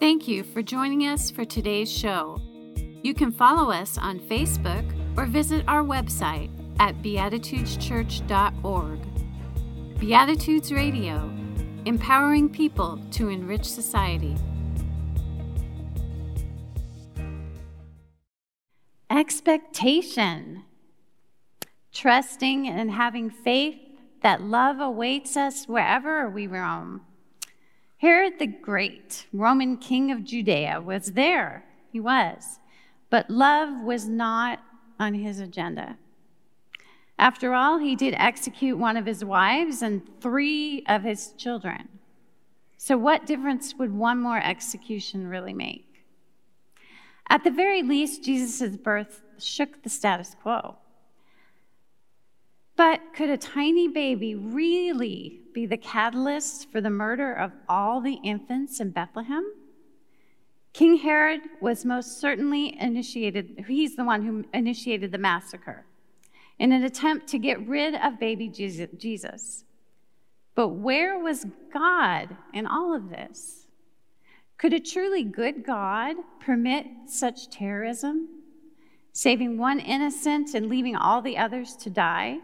Thank you for joining us for today's show. You can follow us on Facebook or visit our website at beatitudeschurch.org. Beatitudes Radio, empowering people to enrich society. Expectation. Trusting and having faith that love awaits us wherever we roam. Herod the Great, Roman king of Judea, was there. He was. But love was not on his agenda. After all, he did execute one of his wives and three of his children. So, what difference would one more execution really make? At the very least, Jesus' birth shook the status quo. But could a tiny baby really be the catalyst for the murder of all the infants in Bethlehem? King Herod was most certainly initiated, he's the one who initiated the massacre in an attempt to get rid of baby Jesus. But where was God in all of this? Could a truly good God permit such terrorism, saving one innocent and leaving all the others to die?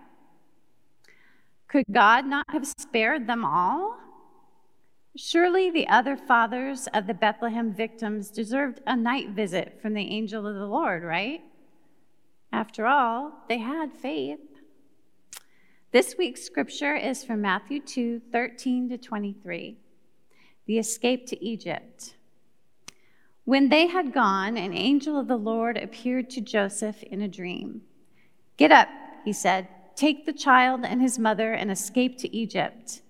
Could God not have spared them all? Surely the other fathers of the Bethlehem victims deserved a night visit from the angel of the Lord, right? After all, they had faith. This week's scripture is from Matthew 2 13 to 23, the escape to Egypt. When they had gone, an angel of the Lord appeared to Joseph in a dream. Get up, he said. Take the child and his mother and escape to Egypt.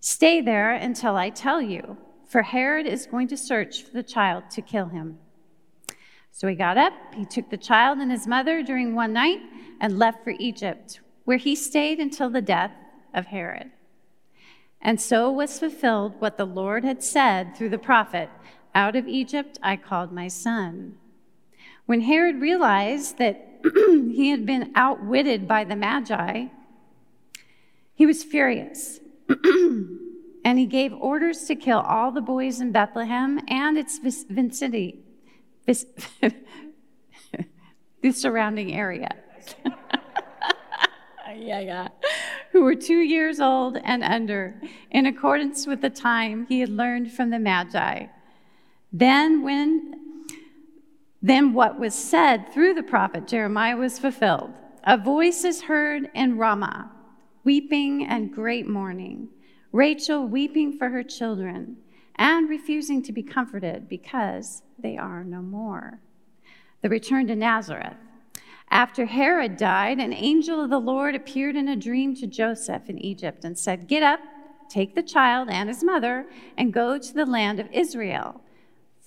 Stay there until I tell you, for Herod is going to search for the child to kill him. So he got up, he took the child and his mother during one night, and left for Egypt, where he stayed until the death of Herod. And so was fulfilled what the Lord had said through the prophet Out of Egypt I called my son. When Herod realized that he had been outwitted by the Magi, he was furious. and he gave orders to kill all the boys in Bethlehem and its vicinity, the surrounding area. yeah, yeah. Who were two years old and under, in accordance with the time he had learned from the Magi. Then, when then what was said through the prophet Jeremiah was fulfilled. A voice is heard in Ramah, weeping and great mourning, Rachel weeping for her children and refusing to be comforted because they are no more. The return to Nazareth. After Herod died, an angel of the Lord appeared in a dream to Joseph in Egypt and said, Get up, take the child and his mother, and go to the land of Israel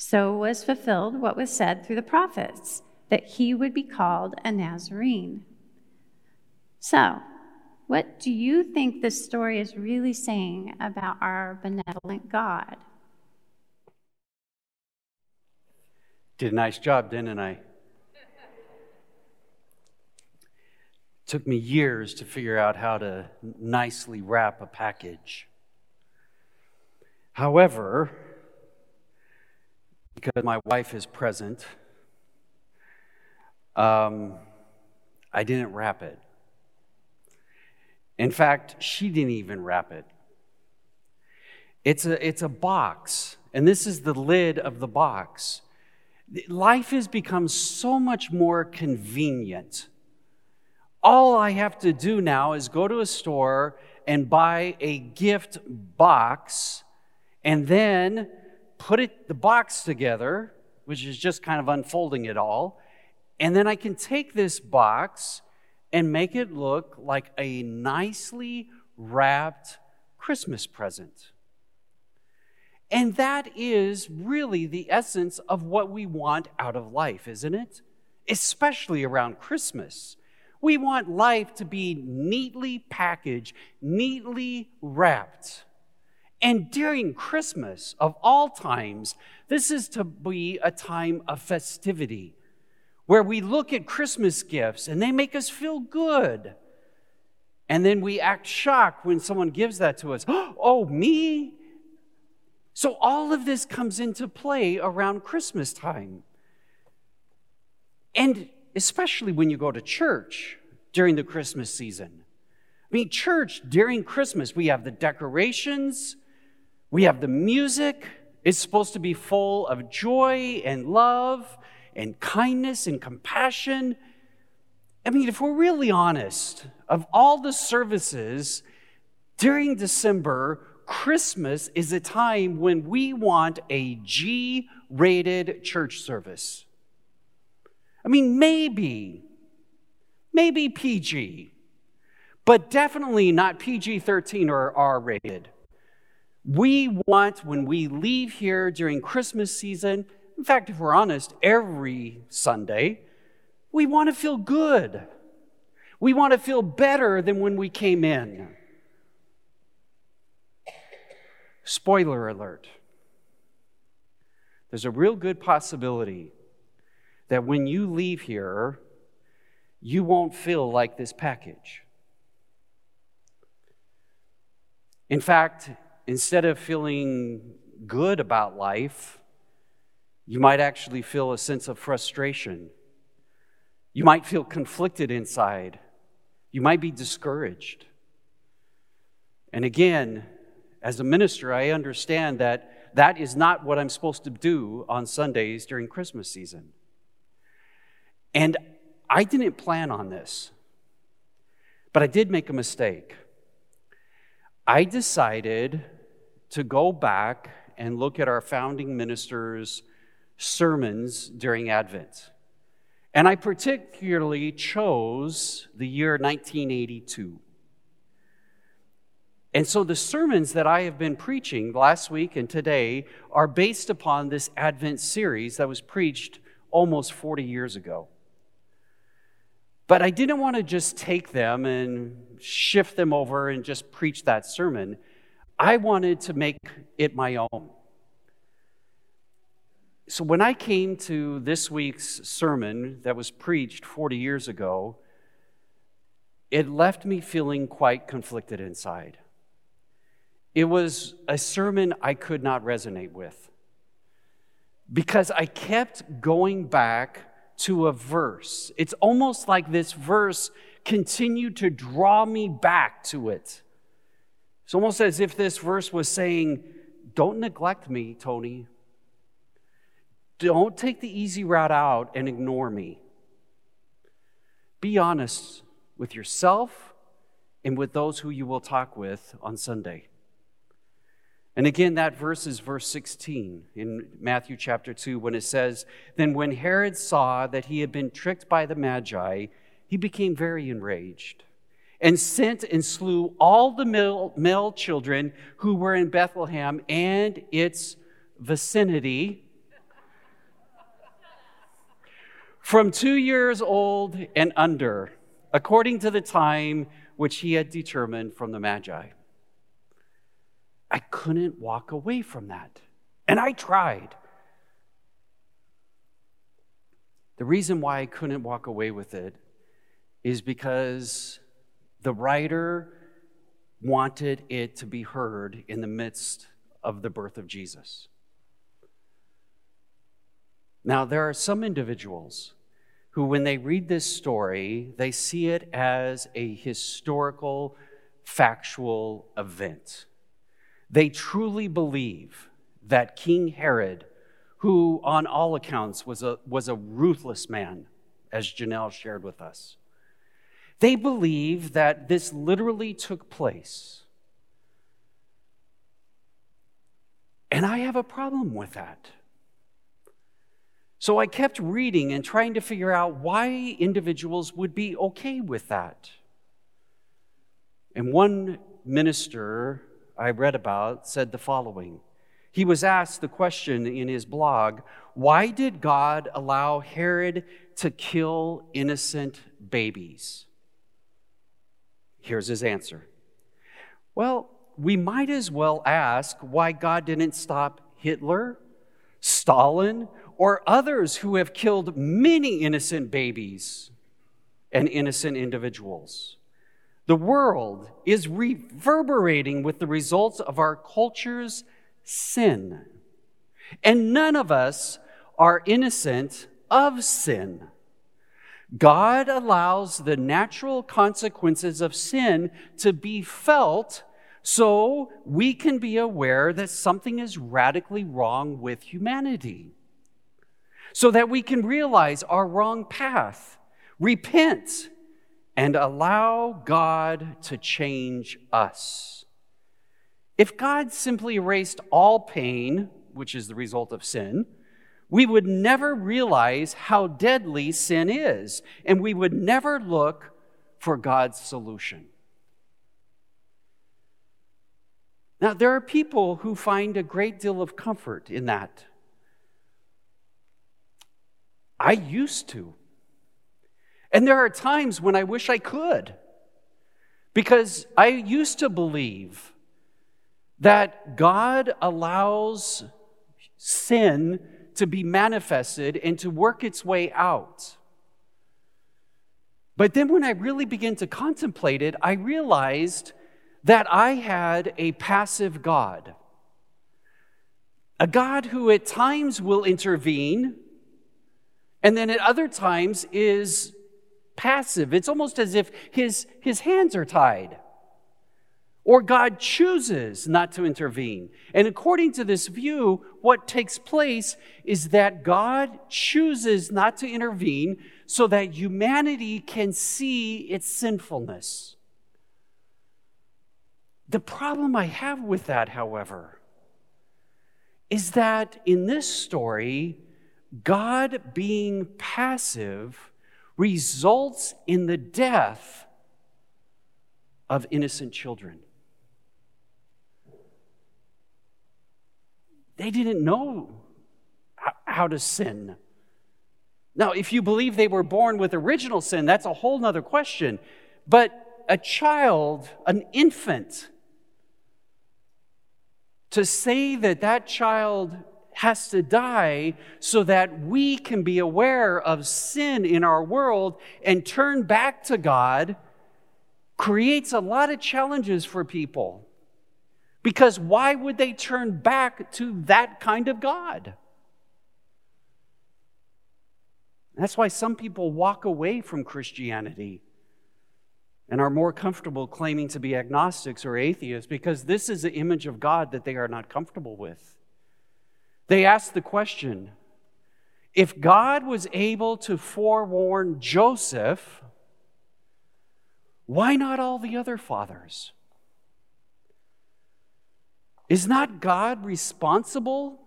so was fulfilled what was said through the prophets that he would be called a Nazarene. So, what do you think this story is really saying about our benevolent God? Did a nice job, didn't I? Took me years to figure out how to nicely wrap a package. However, because my wife is present, um, I didn't wrap it. In fact, she didn't even wrap it. It's a, it's a box, and this is the lid of the box. Life has become so much more convenient. All I have to do now is go to a store and buy a gift box, and then put it, the box together, which is just kind of unfolding it all, and then I can take this box and make it look like a nicely wrapped Christmas present. And that is really the essence of what we want out of life, isn't it? Especially around Christmas. We want life to be neatly packaged, neatly wrapped. And during Christmas, of all times, this is to be a time of festivity where we look at Christmas gifts and they make us feel good. And then we act shocked when someone gives that to us. Oh, me? So all of this comes into play around Christmas time. And especially when you go to church during the Christmas season. I mean, church during Christmas, we have the decorations, we have the music. It's supposed to be full of joy and love and kindness and compassion. I mean, if we're really honest, of all the services during December, Christmas is a time when we want a G rated church service. I mean, maybe, maybe PG, but definitely not PG 13 or R rated. We want, when we leave here during Christmas season, in fact, if we're honest, every Sunday, we want to feel good. We want to feel better than when we came in. Spoiler alert. There's a real good possibility that when you leave here, you won't feel like this package. In fact, instead of feeling good about life, you might actually feel a sense of frustration. You might feel conflicted inside. You might be discouraged. And again, as a minister, I understand that that is not what I'm supposed to do on Sundays during Christmas season. And I didn't plan on this, but I did make a mistake. I decided to go back and look at our founding ministers' sermons during Advent. And I particularly chose the year 1982. And so the sermons that I have been preaching last week and today are based upon this Advent series that was preached almost 40 years ago. But I didn't want to just take them and shift them over and just preach that sermon. I wanted to make it my own. So when I came to this week's sermon that was preached 40 years ago, it left me feeling quite conflicted inside. It was a sermon I could not resonate with because I kept going back to a verse. It's almost like this verse continued to draw me back to it. It's almost as if this verse was saying, Don't neglect me, Tony. Don't take the easy route out and ignore me. Be honest with yourself and with those who you will talk with on Sunday. And again, that verse is verse 16 in Matthew chapter 2 when it says, Then when Herod saw that he had been tricked by the Magi, he became very enraged and sent and slew all the male, children who were in Bethlehem and its vicinity from two years old and under, according to the time which he had determined from the Magi. I couldn't walk away from that. And I tried. The reason why I couldn't walk away with it is because the writer wanted it to be heard in the midst of the birth of Jesus. Now, there are some individuals who, when they read this story, they see it as a historical, factual event. They truly believe that King Herod, who on all accounts was a, was a ruthless man, as Janelle shared with us, they believe that this literally took place. And I have a problem with that. So I kept reading and trying to figure out why individuals would be okay with that. And one minister I read about said the following He was asked the question in his blog why did God allow Herod to kill innocent babies? Here's his answer. Well, we might as well ask why God didn't stop Hitler, Stalin, or others who have killed many innocent babies and innocent individuals. The world is reverberating with the results of our culture's sin. And none of us are innocent of sin. God allows the natural consequences of sin to be felt so we can be aware that something is radically wrong with humanity. So that we can realize our wrong path, repent, and allow God to change us. If God simply erased all pain, which is the result of sin, we would never realize how deadly sin is, and we would never look for God's solution. Now, there are people who find a great deal of comfort in that. I used to. And there are times when I wish I could, because I used to believe that God allows sin to be manifested and to work its way out. But then when I really began to contemplate it, I realized that I had a passive God. A God who at times will intervene and then at other times is passive. It's almost as if his, his hands are tied or God chooses not to intervene. And according to this view, what takes place is that God chooses not to intervene so that humanity can see its sinfulness. The problem I have with that, however, is that in this story, God being passive results in the death of innocent children. They didn't know how to sin. Now, if you believe they were born with original sin, that's a whole nother question. But a child, an infant, to say that that child has to die so that we can be aware of sin in our world and turn back to God creates a lot of challenges for people. Because why would they turn back to that kind of God? That's why some people walk away from Christianity and are more comfortable claiming to be agnostics or atheists because this is the image of God that they are not comfortable with. They ask the question if God was able to forewarn Joseph, why not all the other fathers? Is not God responsible?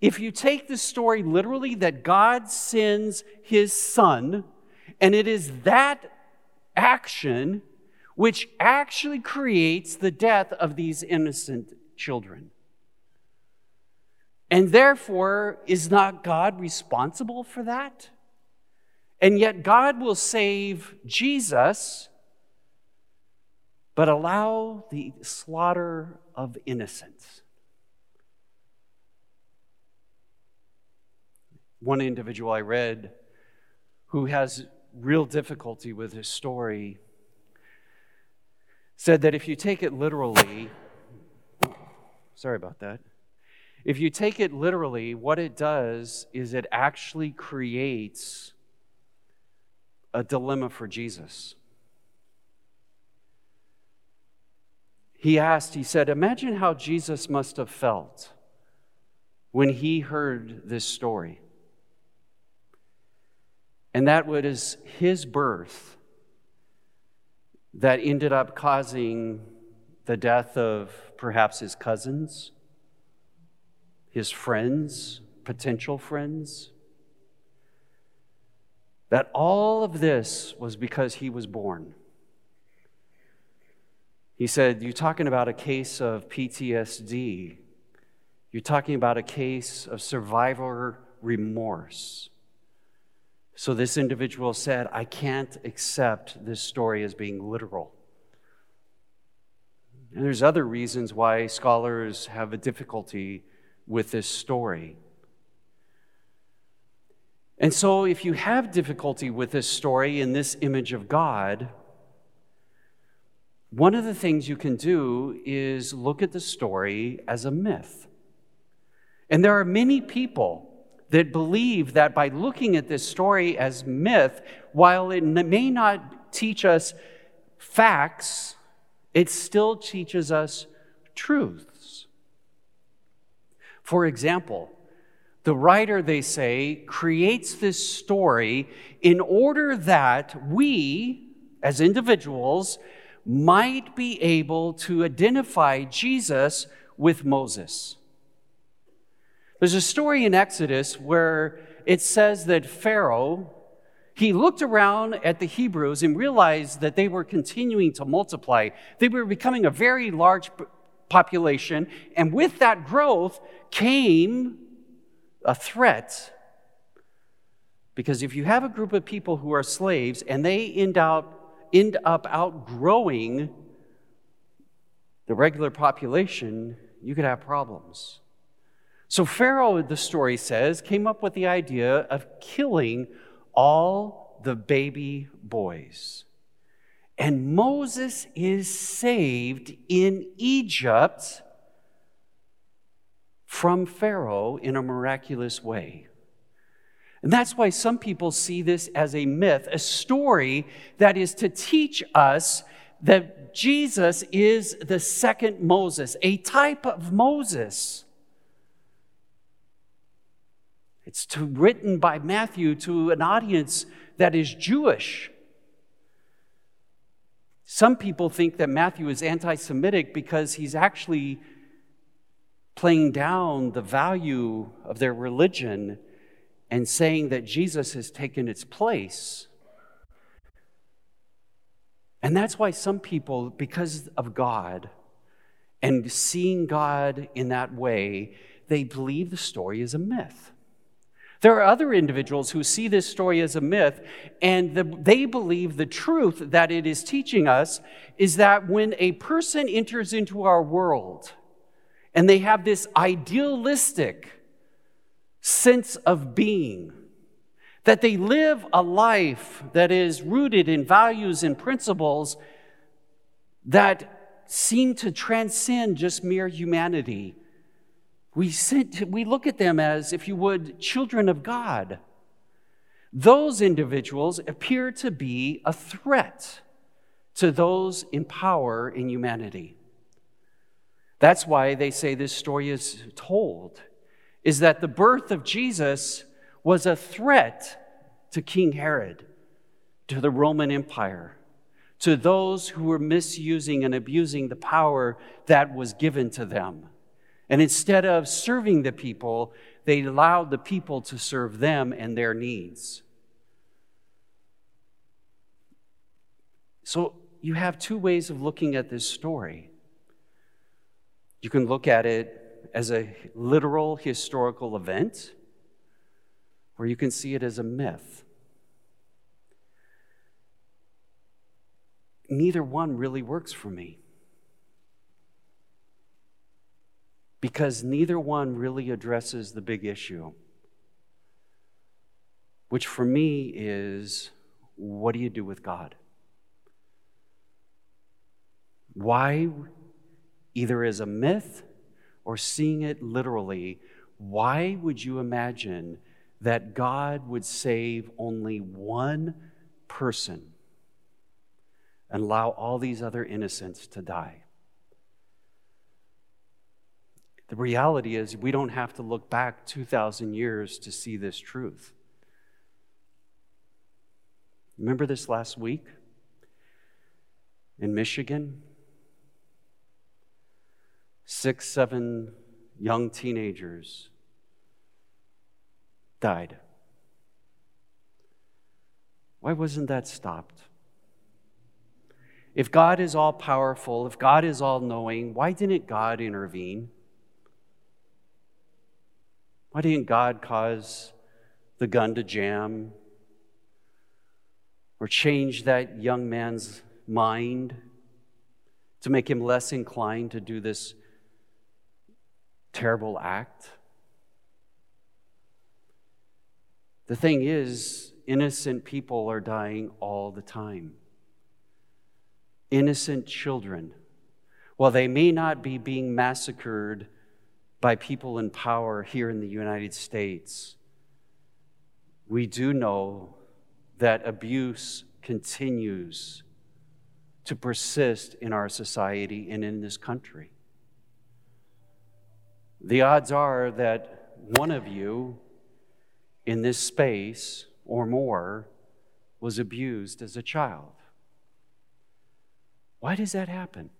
If you take the story literally, that God sends his son, and it is that action which actually creates the death of these innocent children. And therefore, is not God responsible for that? And yet, God will save Jesus but allow the slaughter of innocence. One individual I read who has real difficulty with his story said that if you take it literally, sorry about that. If you take it literally, what it does is it actually creates a dilemma for Jesus. He asked, he said, Imagine how Jesus must have felt when he heard this story. And that was his birth that ended up causing the death of perhaps his cousins, his friends, potential friends. That all of this was because he was born. He said, You're talking about a case of PTSD. You're talking about a case of survivor remorse. So this individual said, I can't accept this story as being literal. And there's other reasons why scholars have a difficulty with this story. And so, if you have difficulty with this story and this image of God, one of the things you can do is look at the story as a myth. And there are many people that believe that by looking at this story as myth, while it may not teach us facts, it still teaches us truths. For example, the writer, they say, creates this story in order that we, as individuals, might be able to identify Jesus with Moses. There's a story in Exodus where it says that Pharaoh, he looked around at the Hebrews and realized that they were continuing to multiply. They were becoming a very large population, and with that growth came a threat. Because if you have a group of people who are slaves and they end up, end up outgrowing the regular population, you could have problems. So Pharaoh, the story says, came up with the idea of killing all the baby boys. And Moses is saved in Egypt from Pharaoh in a miraculous way. And that's why some people see this as a myth, a story that is to teach us that Jesus is the second Moses, a type of Moses. It's to, written by Matthew to an audience that is Jewish. Some people think that Matthew is anti Semitic because he's actually playing down the value of their religion and saying that Jesus has taken its place. And that's why some people, because of God and seeing God in that way, they believe the story is a myth. There are other individuals who see this story as a myth, and the, they believe the truth that it is teaching us is that when a person enters into our world and they have this idealistic sense of being, that they live a life that is rooted in values and principles that seem to transcend just mere humanity we, we look at them as, if you would, children of God. Those individuals appear to be a threat to those in power in humanity. That's why they say this story is told, is that the birth of Jesus was a threat to King Herod, to the Roman Empire, to those who were misusing and abusing the power that was given to them. And instead of serving the people, they allowed the people to serve them and their needs. So you have two ways of looking at this story. You can look at it as a literal historical event, or you can see it as a myth. Neither one really works for me. because neither one really addresses the big issue, which for me is what do you do with God? Why, either as a myth or seeing it literally, why would you imagine that God would save only one person and allow all these other innocents to die? The reality is, we don't have to look back 2,000 years to see this truth. Remember this last week in Michigan? Six, seven young teenagers died. Why wasn't that stopped? If God is all powerful, if God is all knowing, why didn't God intervene? Why didn't God cause the gun to jam or change that young man's mind to make him less inclined to do this terrible act? The thing is, innocent people are dying all the time. Innocent children. While they may not be being massacred by people in power here in the United States, we do know that abuse continues to persist in our society and in this country. The odds are that one of you in this space or more was abused as a child. Why does that happen?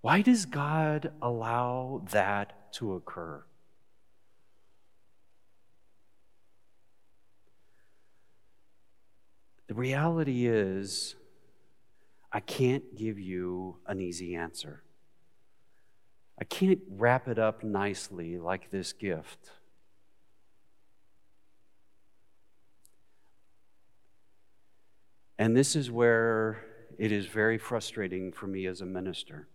Why does God allow that to occur? The reality is, I can't give you an easy answer. I can't wrap it up nicely like this gift. And this is where it is very frustrating for me as a minister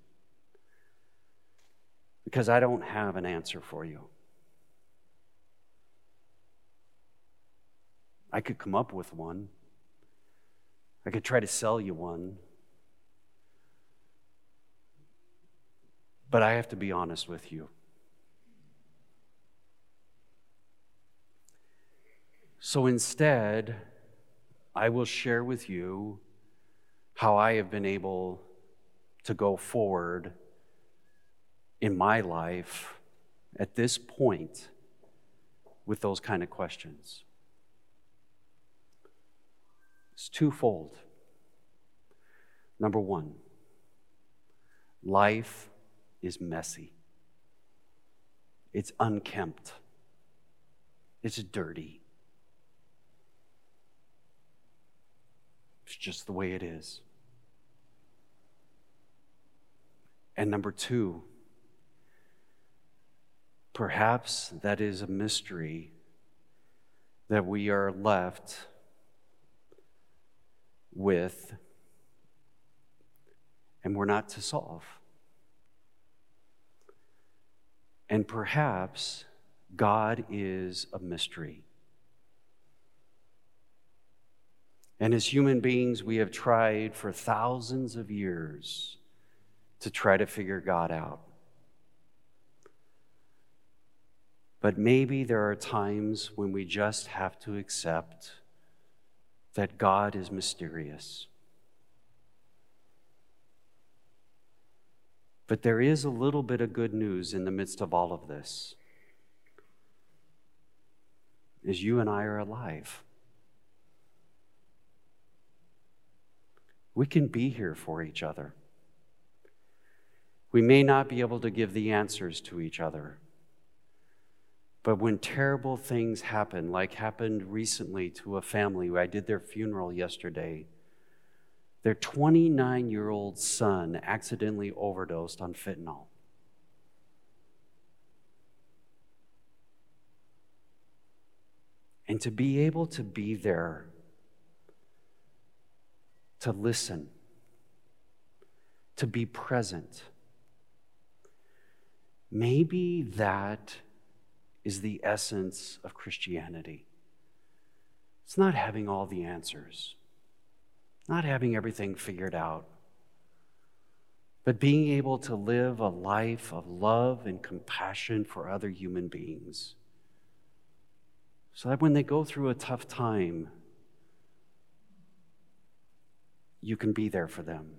because I don't have an answer for you. I could come up with one. I could try to sell you one. But I have to be honest with you. So instead, I will share with you how I have been able to go forward in my life at this point with those kind of questions. It's twofold. Number one, life is messy, it's unkempt, it's dirty. It's just the way it is. And number two, perhaps that is a mystery that we are left with and we're not to solve. And perhaps God is a mystery. And as human beings, we have tried for thousands of years to try to figure God out. But maybe there are times when we just have to accept that God is mysterious. But there is a little bit of good news in the midst of all of this. Is you and I are alive. We can be here for each other. We may not be able to give the answers to each other. But when terrible things happen, like happened recently to a family, I did their funeral yesterday, their 29 year old son accidentally overdosed on fentanyl. And to be able to be there to listen, to be present. Maybe that is the essence of Christianity. It's not having all the answers, not having everything figured out, but being able to live a life of love and compassion for other human beings. So that when they go through a tough time, you can be there for them.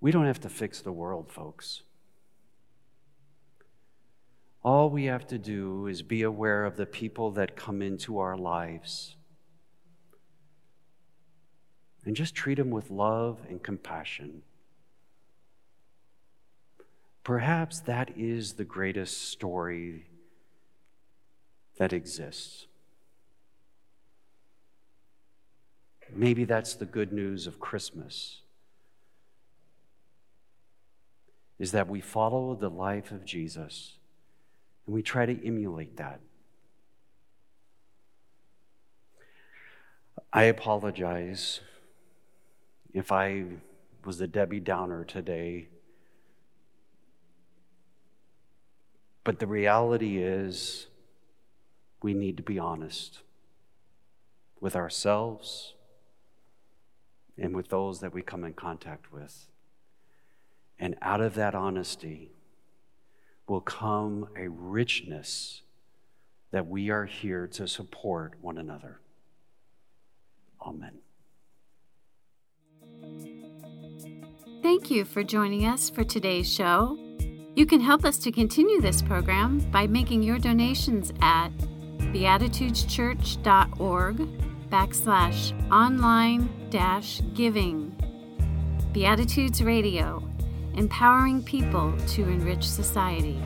We don't have to fix the world, folks. All we have to do is be aware of the people that come into our lives and just treat them with love and compassion. Perhaps that is the greatest story that exists. Maybe that's the good news of Christmas. is that we follow the life of Jesus and we try to emulate that. I apologize if I was a Debbie Downer today. But the reality is, we need to be honest with ourselves and with those that we come in contact with. And out of that honesty will come a richness that we are here to support one another. Amen. Thank you for joining us for today's show. You can help us to continue this program by making your donations at beatitudeschurch.org backslash online dash giving. Beatitudes Radio, empowering people to enrich society.